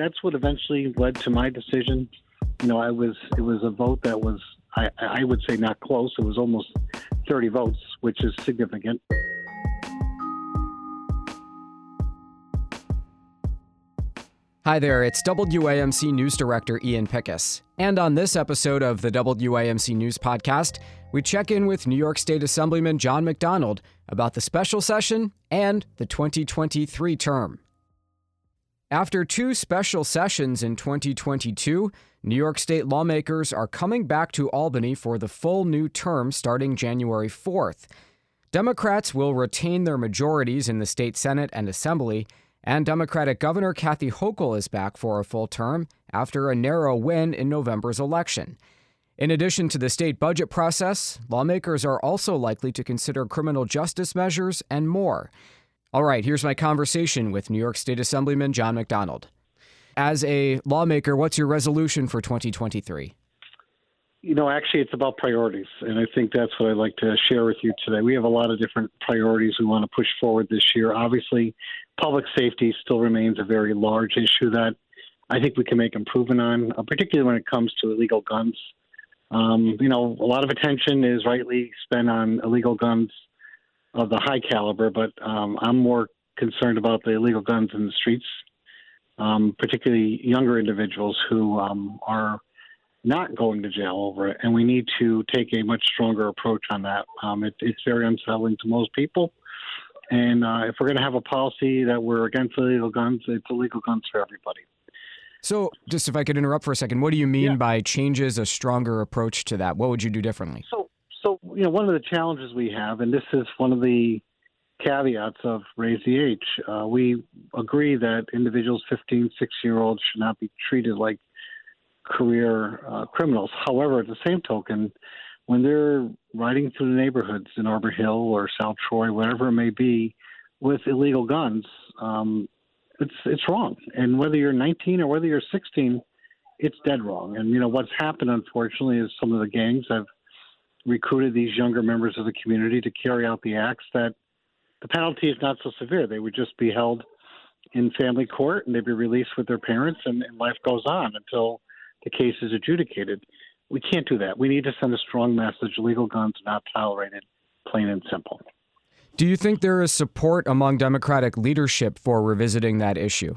that's what eventually led to my decision. You know, I was it was a vote that was I, I would say not close. It was almost 30 votes, which is significant. Hi there, it's WAMC News Director Ian Pickus. And on this episode of the WAMC News Podcast, we check in with New York State Assemblyman John McDonald about the special session and the 2023 term. After two special sessions in 2022, New York State lawmakers are coming back to Albany for the full new term starting January 4th. Democrats will retain their majorities in the state Senate and Assembly, and Democratic Governor Kathy Hochul is back for a full term after a narrow win in November's election. In addition to the state budget process, lawmakers are also likely to consider criminal justice measures and more. All right, here's my conversation with New York State Assemblyman John McDonald. As a lawmaker, what's your resolution for 2023? You know, actually, it's about priorities, and I think that's what I'd like to share with you today. We have a lot of different priorities we want to push forward this year. Obviously, public safety still remains a very large issue that I think we can make improvement on, uh, particularly when it comes to illegal guns. Um, you know, a lot of attention is rightly spent on illegal guns of the high caliber, but um, I'm more concerned about the illegal guns in the streets, um, particularly younger individuals who um, are not going to jail over it. And we need to take a much stronger approach on that. Um, it, it's very unsettling to most people. And uh, if we're going to have a policy that we're against illegal guns, it's illegal guns for everybody. So, just if I could interrupt for a second, what do you mean yeah. by changes a stronger approach to that? What would you do differently? So, so, you know, one of the challenges we have, and this is one of the caveats of Raise the Age, uh, we agree that individuals 15, 16 year olds should not be treated like career uh, criminals. However, at the same token, when they're riding through the neighborhoods in Arbor Hill or South Troy, whatever it may be, with illegal guns, um, it's it's wrong. And whether you're 19 or whether you're 16, it's dead wrong. And you know what's happened, unfortunately, is some of the gangs have recruited these younger members of the community to carry out the acts that the penalty is not so severe. They would just be held in family court and they'd be released with their parents and, and life goes on until the case is adjudicated. We can't do that. We need to send a strong message legal guns are not tolerated, plain and simple. Do you think there is support among Democratic leadership for revisiting that issue?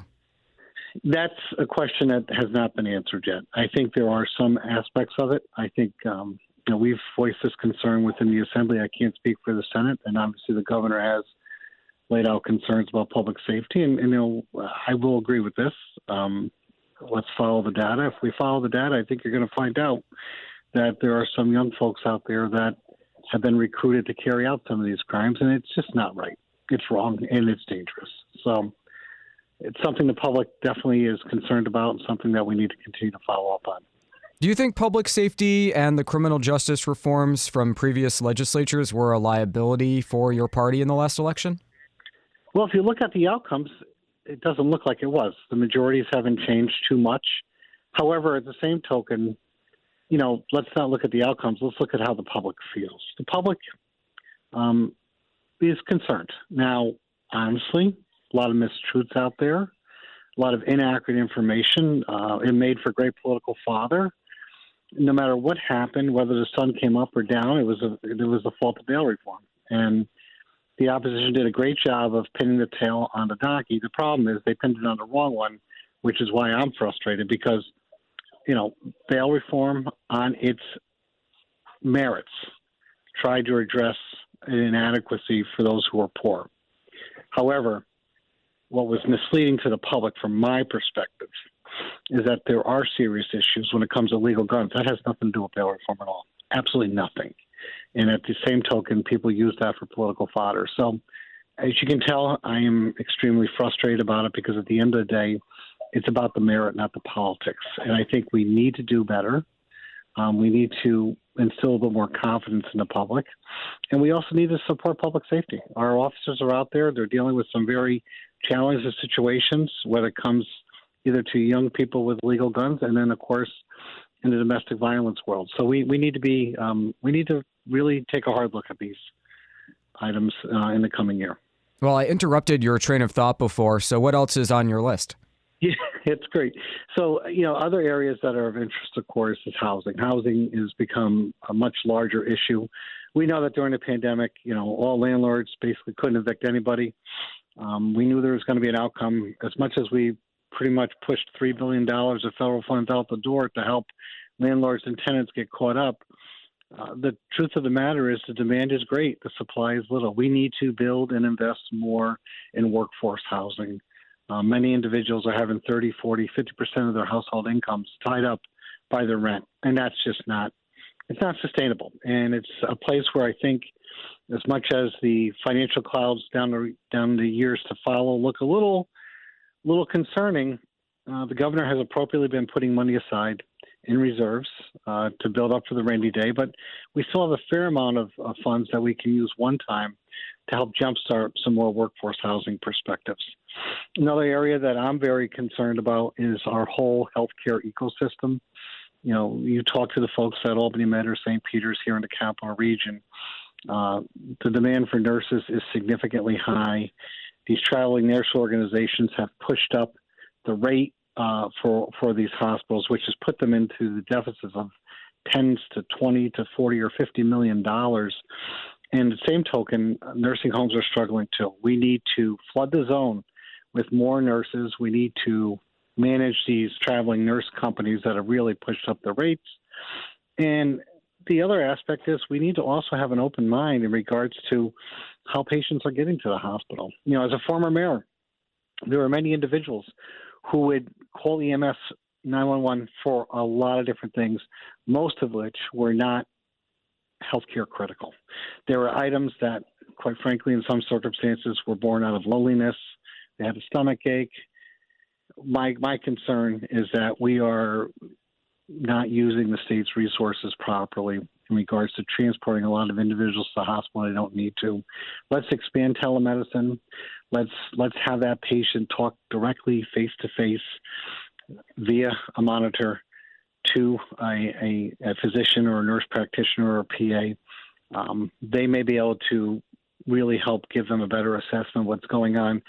That's a question that has not been answered yet. I think there are some aspects of it. I think um, you know, we've voiced this concern within the Assembly. I can't speak for the Senate, and obviously the governor has laid out concerns about public safety. And, and you know, I will agree with this. Um, let's follow the data. If we follow the data, I think you're going to find out that there are some young folks out there that have been recruited to carry out some of these crimes, and it's just not right. It's wrong and it's dangerous. So it's something the public definitely is concerned about and something that we need to continue to follow up on. Do you think public safety and the criminal justice reforms from previous legislatures were a liability for your party in the last election? Well, if you look at the outcomes, it doesn't look like it was. The majorities haven't changed too much. However, at the same token, you know, let's not look at the outcomes. Let's look at how the public feels. The public um, is concerned. Now, honestly, a lot of mistruths out there, a lot of inaccurate information. Uh, it made for great political fodder no matter what happened, whether the sun came up or down, it was a it was the fault of bail reform, and the opposition did a great job of pinning the tail on the donkey. The problem is they pinned it on the wrong one, which is why I'm frustrated because you know bail reform on its merits tried to address an inadequacy for those who are poor. However, what was misleading to the public from my perspective is that there are serious issues when it comes to legal guns. That has nothing to do with bail reform at all. Absolutely nothing. And at the same token, people use that for political fodder. So, as you can tell, I am extremely frustrated about it because at the end of the day, it's about the merit, not the politics. And I think we need to do better. Um, we need to instill a bit more confidence in the public. And we also need to support public safety. Our officers are out there, they're dealing with some very challenging situations, whether it comes either to young people with legal guns, and then of course in the domestic violence world. So we, we need to be um, we need to really take a hard look at these items uh, in the coming year. Well, I interrupted your train of thought before, so what else is on your list? Yeah, it's great. So, you know, other areas that are of interest, of course, is housing. Housing has become a much larger issue. We know that during the pandemic, you know, all landlords basically couldn't evict anybody. Um, we knew there was going to be an outcome. As much as we pretty much pushed $3 billion of federal funds out the door to help landlords and tenants get caught up, uh, the truth of the matter is the demand is great, the supply is little. We need to build and invest more in workforce housing. Uh, many individuals are having 30, 40, 50% of their household incomes tied up by their rent, and that's just not it's not sustainable. And it's a place where I think, as much as the financial clouds down the down the years to follow look a little little concerning, uh, the governor has appropriately been putting money aside in reserves uh, to build up for the rainy day, but we still have a fair amount of, of funds that we can use one time to help jumpstart some more workforce housing perspectives. Another area that I'm very concerned about is our whole healthcare ecosystem. You know, you talk to the folks at Albany Med or St. Peter's here in the capital region. Uh, the demand for nurses is significantly high. These traveling nurse organizations have pushed up the rate uh, for for these hospitals, which has put them into the deficits of tens to 20 to 40 or 50 million dollars. And the same token, nursing homes are struggling too. We need to flood the zone with more nurses. We need to manage these traveling nurse companies that have really pushed up the rates. And the other aspect is we need to also have an open mind in regards to how patients are getting to the hospital. You know, as a former mayor, there are many individuals who would call EMS 911 for a lot of different things, most of which were not healthcare critical. There were items that, quite frankly, in some circumstances, were born out of loneliness. They had a stomach ache. My my concern is that we are not using the state's resources properly in regards to transporting a lot of individuals to the hospital they don't need to. Let's expand telemedicine. Let's let's have that patient talk directly face to face via a monitor to a, a, a, physician or a nurse practitioner or a PA. Um, they may be able to really help give them a better assessment of what's going on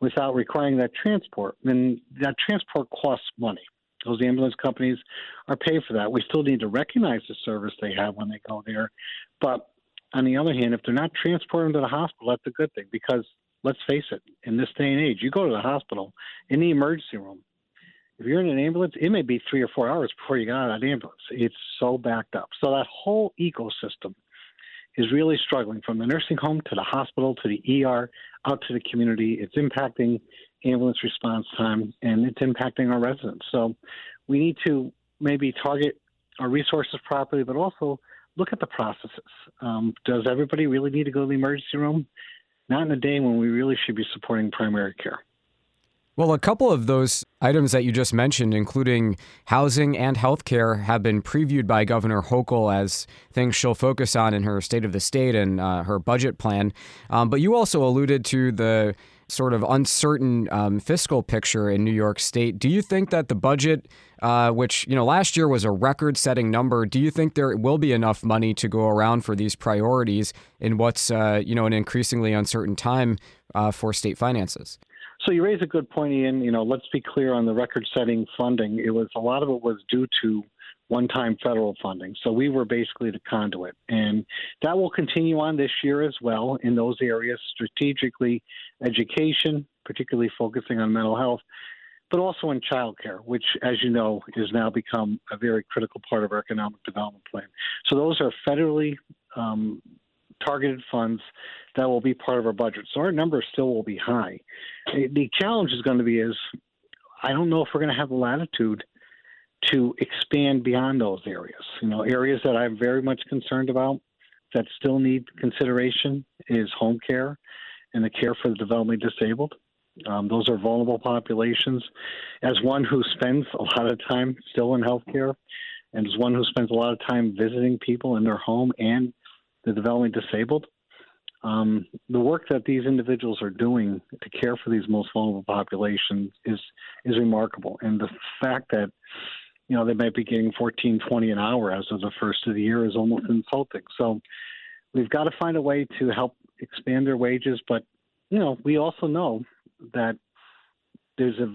without requiring that transport. And that transport costs money. Those ambulance companies are paid for that. We still need to recognize the service they have when they go there. But on the other hand, if they're not transporting them to the hospital, that's a good thing because let's face it, in this day and age, you go to the hospital in the emergency room. If you're in an ambulance, it may be three or four hours before you get out of that ambulance. It's so backed up. So that whole ecosystem is really struggling from the nursing home to the hospital to the ER out to the community. It's impacting ambulance response time and it's impacting our residents. So we need to maybe target our resources properly, but also look at the processes. Um, does everybody really need to go to the emergency room? Not in a day when we really should be supporting primary care. Well, a couple of those items that you just mentioned, including housing and healthcare, have been previewed by Governor Hochul as things she'll focus on in her State of the State and uh, her budget plan. Um, but you also alluded to the sort of uncertain um, fiscal picture in New York State. Do you think that the budget, uh, which you know last year was a record-setting number, do you think there will be enough money to go around for these priorities in what's uh, you know an increasingly uncertain time uh, for state finances? So you raise a good point, Ian. You know, let's be clear on the record-setting funding. It was a lot of it was due to one-time federal funding. So we were basically the conduit, and that will continue on this year as well in those areas strategically, education, particularly focusing on mental health, but also in childcare, which, as you know, has now become a very critical part of our economic development plan. So those are federally um, targeted funds that will be part of our budget. So our numbers still will be high. The challenge is going to be is I don't know if we're going to have the latitude to expand beyond those areas. You know, areas that I'm very much concerned about that still need consideration is home care and the care for the developmentally disabled. Um, those are vulnerable populations. As one who spends a lot of time still in healthcare, and as one who spends a lot of time visiting people in their home and the developmentally disabled, um, the work that these individuals are doing to care for these most vulnerable populations is is remarkable. And the fact that you know they might be getting 14, 20 an hour as of the first of the year is almost insulting. So we've got to find a way to help expand their wages, but you know we also know that there's a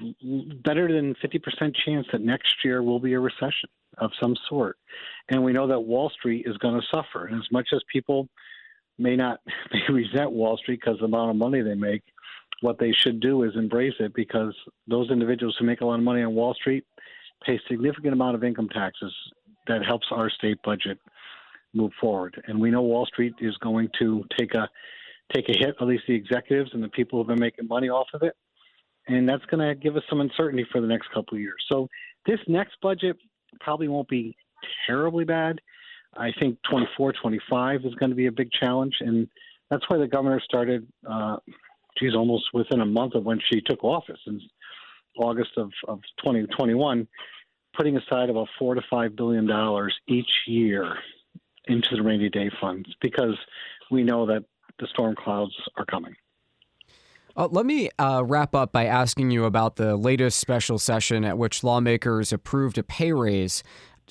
better than 50% chance that next year will be a recession of some sort. And we know that Wall Street is going to suffer. And as much as people may not may resent Wall Street because the amount of money they make, what they should do is embrace it because those individuals who make a lot of money on Wall Street pay significant amount of income taxes that helps our state budget move forward. And we know Wall Street is going to take a take a hit, at least the executives and the people who've been making money off of it. And that's going to give us some uncertainty for the next couple of years. So this next budget probably won't be terribly bad. I think 24, 25 is going to be a big challenge. And that's why the governor started, uh, geez, almost within a month of when she took office in August of, of 2021, putting aside about four to five billion dollars each year into the rainy day funds because we know that the storm clouds are coming. Uh, let me uh, wrap up by asking you about the latest special session at which lawmakers approved a pay raise.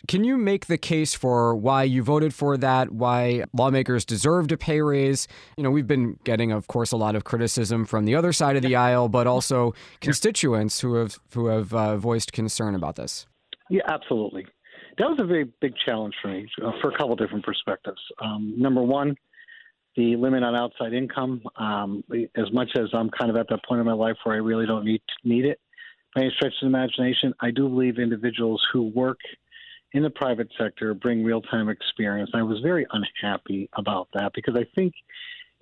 Can you make the case for why you voted for that? Why lawmakers deserved a pay raise? You know, we've been getting, of course, a lot of criticism from the other side of the aisle, but also constituents who have who have uh, voiced concern about this. Yeah, absolutely. That was a very big challenge for me uh, for a couple different perspectives. Um, number one, the limit on outside income. Um, as much as I'm kind of at that point in my life where I really don't need need it by any stretch of the imagination, I do believe individuals who work in the private sector bring real time experience. I was very unhappy about that because I think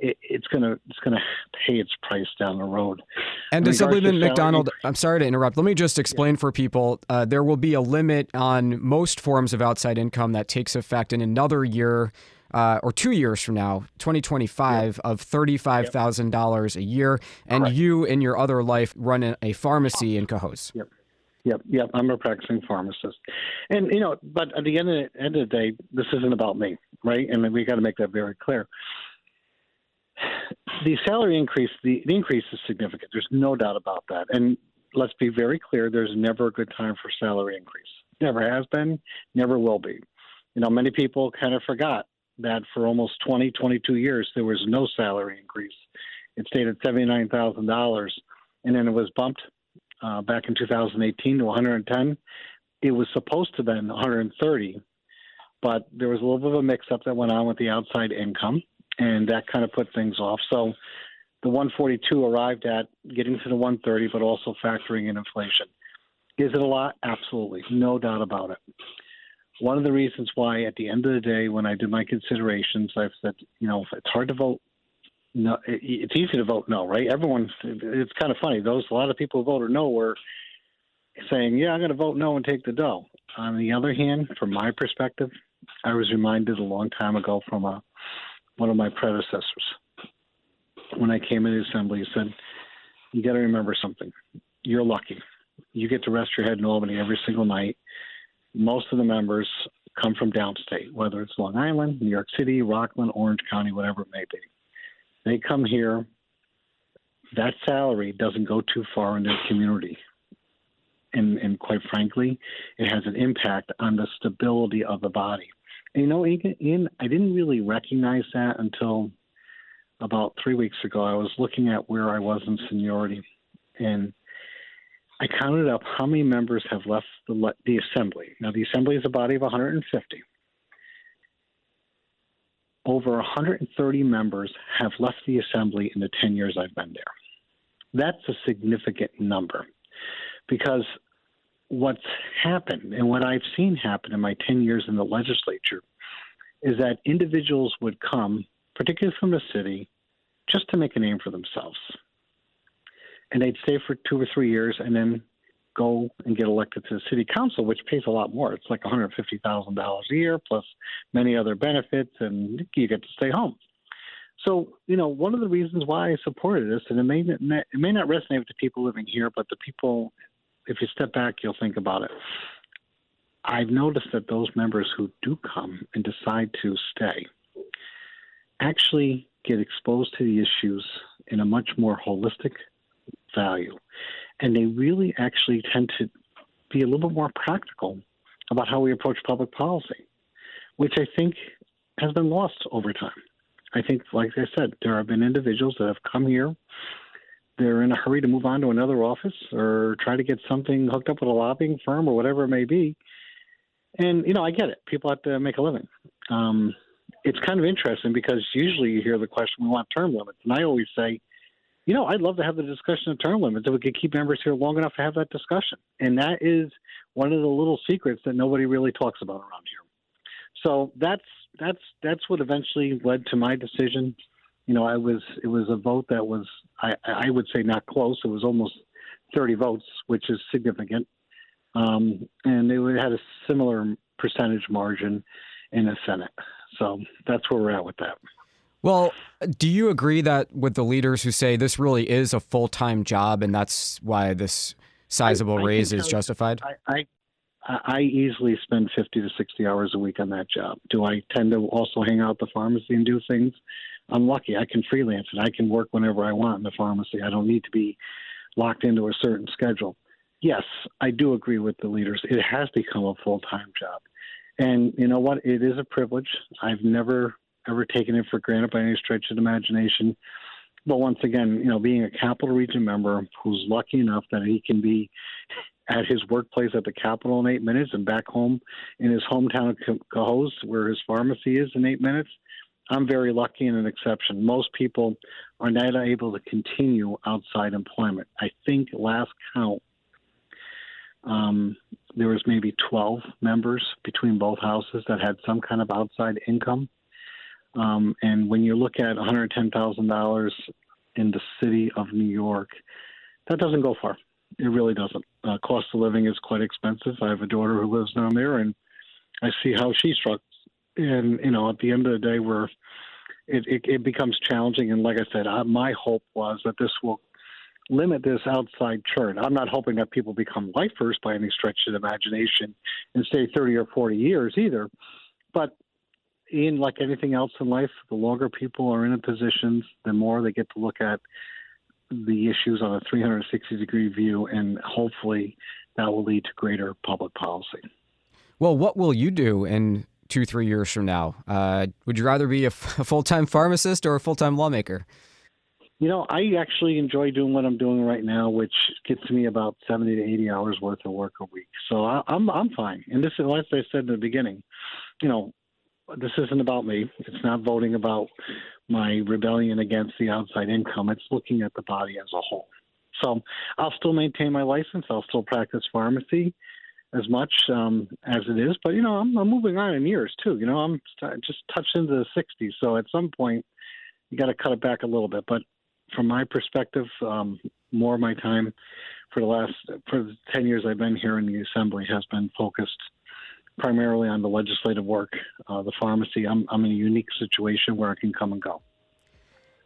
it, it's gonna it's gonna pay its price down the road. And Assemblyman McDonald, I'm sorry to interrupt. Let me just explain yeah. for people. Uh, there will be a limit on most forms of outside income that takes effect in another year uh, or two years from now, 2025, yep. of $35,000 a year. And Correct. you, in your other life, run a pharmacy in Cohoes. Yep. Yep, yep. I'm a practicing pharmacist, and you know, but at the end of the, end of the day, this isn't about me, right? And we got to make that very clear. The salary increase, the, the increase is significant. There's no doubt about that. And let's be very clear: there's never a good time for salary increase. Never has been, never will be. You know, many people kind of forgot that for almost 20, 22 years, there was no salary increase. It stayed at $79,000, and then it was bumped uh, back in 2018 to 110. It was supposed to have been 130, but there was a little bit of a mix-up that went on with the outside income, and that kind of put things off. So the 142 arrived at getting to the 130, but also factoring in inflation. Is it a lot? Absolutely, no doubt about it one of the reasons why, at the end of the day, when I did my considerations, I've said, you know, it's hard to vote. No, it's easy to vote no, right? Everyone, it's kind of funny. Those a lot of people who voted no were saying, "Yeah, I'm going to vote no and take the dough." On the other hand, from my perspective, I was reminded a long time ago from a, one of my predecessors when I came into the assembly. He said, "You got to remember something. You're lucky. You get to rest your head in Albany every single night." most of the members come from downstate, whether it's Long Island, New York City, Rockland, Orange County, whatever it may be. They come here. That salary doesn't go too far in their community. And, and quite frankly, it has an impact on the stability of the body. And you know, Ian, I didn't really recognize that until about three weeks ago. I was looking at where I was in seniority, and I counted up how many members have left the, the assembly. Now, the assembly is a body of 150. Over 130 members have left the assembly in the 10 years I've been there. That's a significant number because what's happened and what I've seen happen in my 10 years in the legislature is that individuals would come, particularly from the city, just to make a name for themselves and they'd stay for two or three years and then go and get elected to the city council, which pays a lot more. It's like $150,000 a year plus many other benefits, and you get to stay home. So, you know, one of the reasons why I supported this, and it may not, it may not resonate with the people living here, but the people, if you step back, you'll think about it. I've noticed that those members who do come and decide to stay actually get exposed to the issues in a much more holistic value. And they really actually tend to be a little bit more practical about how we approach public policy, which I think has been lost over time. I think, like I said, there have been individuals that have come here, they're in a hurry to move on to another office or try to get something hooked up with a lobbying firm or whatever it may be. And you know, I get it. People have to make a living. Um, it's kind of interesting because usually you hear the question, "We want term limits," and I always say, you know, I'd love to have the discussion of term limits if we could keep members here long enough to have that discussion. And that is one of the little secrets that nobody really talks about around here. So that's that's that's what eventually led to my decision. You know, I was it was a vote that was I, I would say not close. It was almost 30 votes, which is significant, um, and it had a similar percentage margin in the Senate. So that's where we're at with that. Well, do you agree that with the leaders who say this really is a full time job and that's why this sizable I, I raise is justified? I, I, I easily spend 50 to 60 hours a week on that job. Do I tend to also hang out the pharmacy and do things? I'm lucky. I can freelance and I can work whenever I want in the pharmacy. I don't need to be locked into a certain schedule. Yes, I do agree with the leaders. It has become a full time job. And you know what? It is a privilege. I've never ever taken it for granted by any stretch of imagination. But once again, you know, being a Capital Region member who's lucky enough that he can be at his workplace at the Capitol in eight minutes and back home in his hometown of Cohoes, where his pharmacy is, in eight minutes, I'm very lucky and an exception. Most people are not able to continue outside employment. I think last count, um, there was maybe 12 members between both houses that had some kind of outside income. Um, and when you look at $110,000 in the city of New York, that doesn't go far. It really doesn't. Uh, cost of living is quite expensive. I have a daughter who lives down there, and I see how she struggles. And you know, at the end of the day, we're it, it, it becomes challenging. And like I said, I, my hope was that this will limit this outside churn. I'm not hoping that people become lifers by any stretch of imagination and stay 30 or 40 years either. But in like anything else in life, the longer people are in a positions, the more they get to look at the issues on a 360 degree view, and hopefully that will lead to greater public policy. Well, what will you do in two, three years from now? Uh, would you rather be a, f- a full time pharmacist or a full time lawmaker? You know, I actually enjoy doing what I'm doing right now, which gets me about 70 to 80 hours worth of work a week. So I, I'm I'm fine. And this is, as I said in the beginning, you know, this isn't about me. It's not voting about my rebellion against the outside income. It's looking at the body as a whole. So I'll still maintain my license. I'll still practice pharmacy as much um, as it is. But you know, I'm, I'm moving on in years too. You know, I'm just touched into the 60s. So at some point, you got to cut it back a little bit. But from my perspective, um, more of my time for the last for the 10 years I've been here in the assembly has been focused primarily on the legislative work. Uh, the pharmacy, I'm, I'm in a unique situation where I can come and go.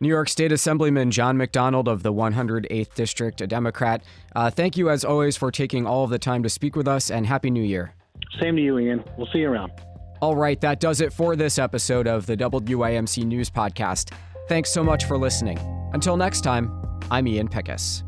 New York State Assemblyman John McDonald of the 108th District, a Democrat. Uh, thank you, as always, for taking all of the time to speak with us, and Happy New Year. Same to you, Ian. We'll see you around. All right, that does it for this episode of the WAMC News Podcast. Thanks so much for listening. Until next time, I'm Ian Pickus.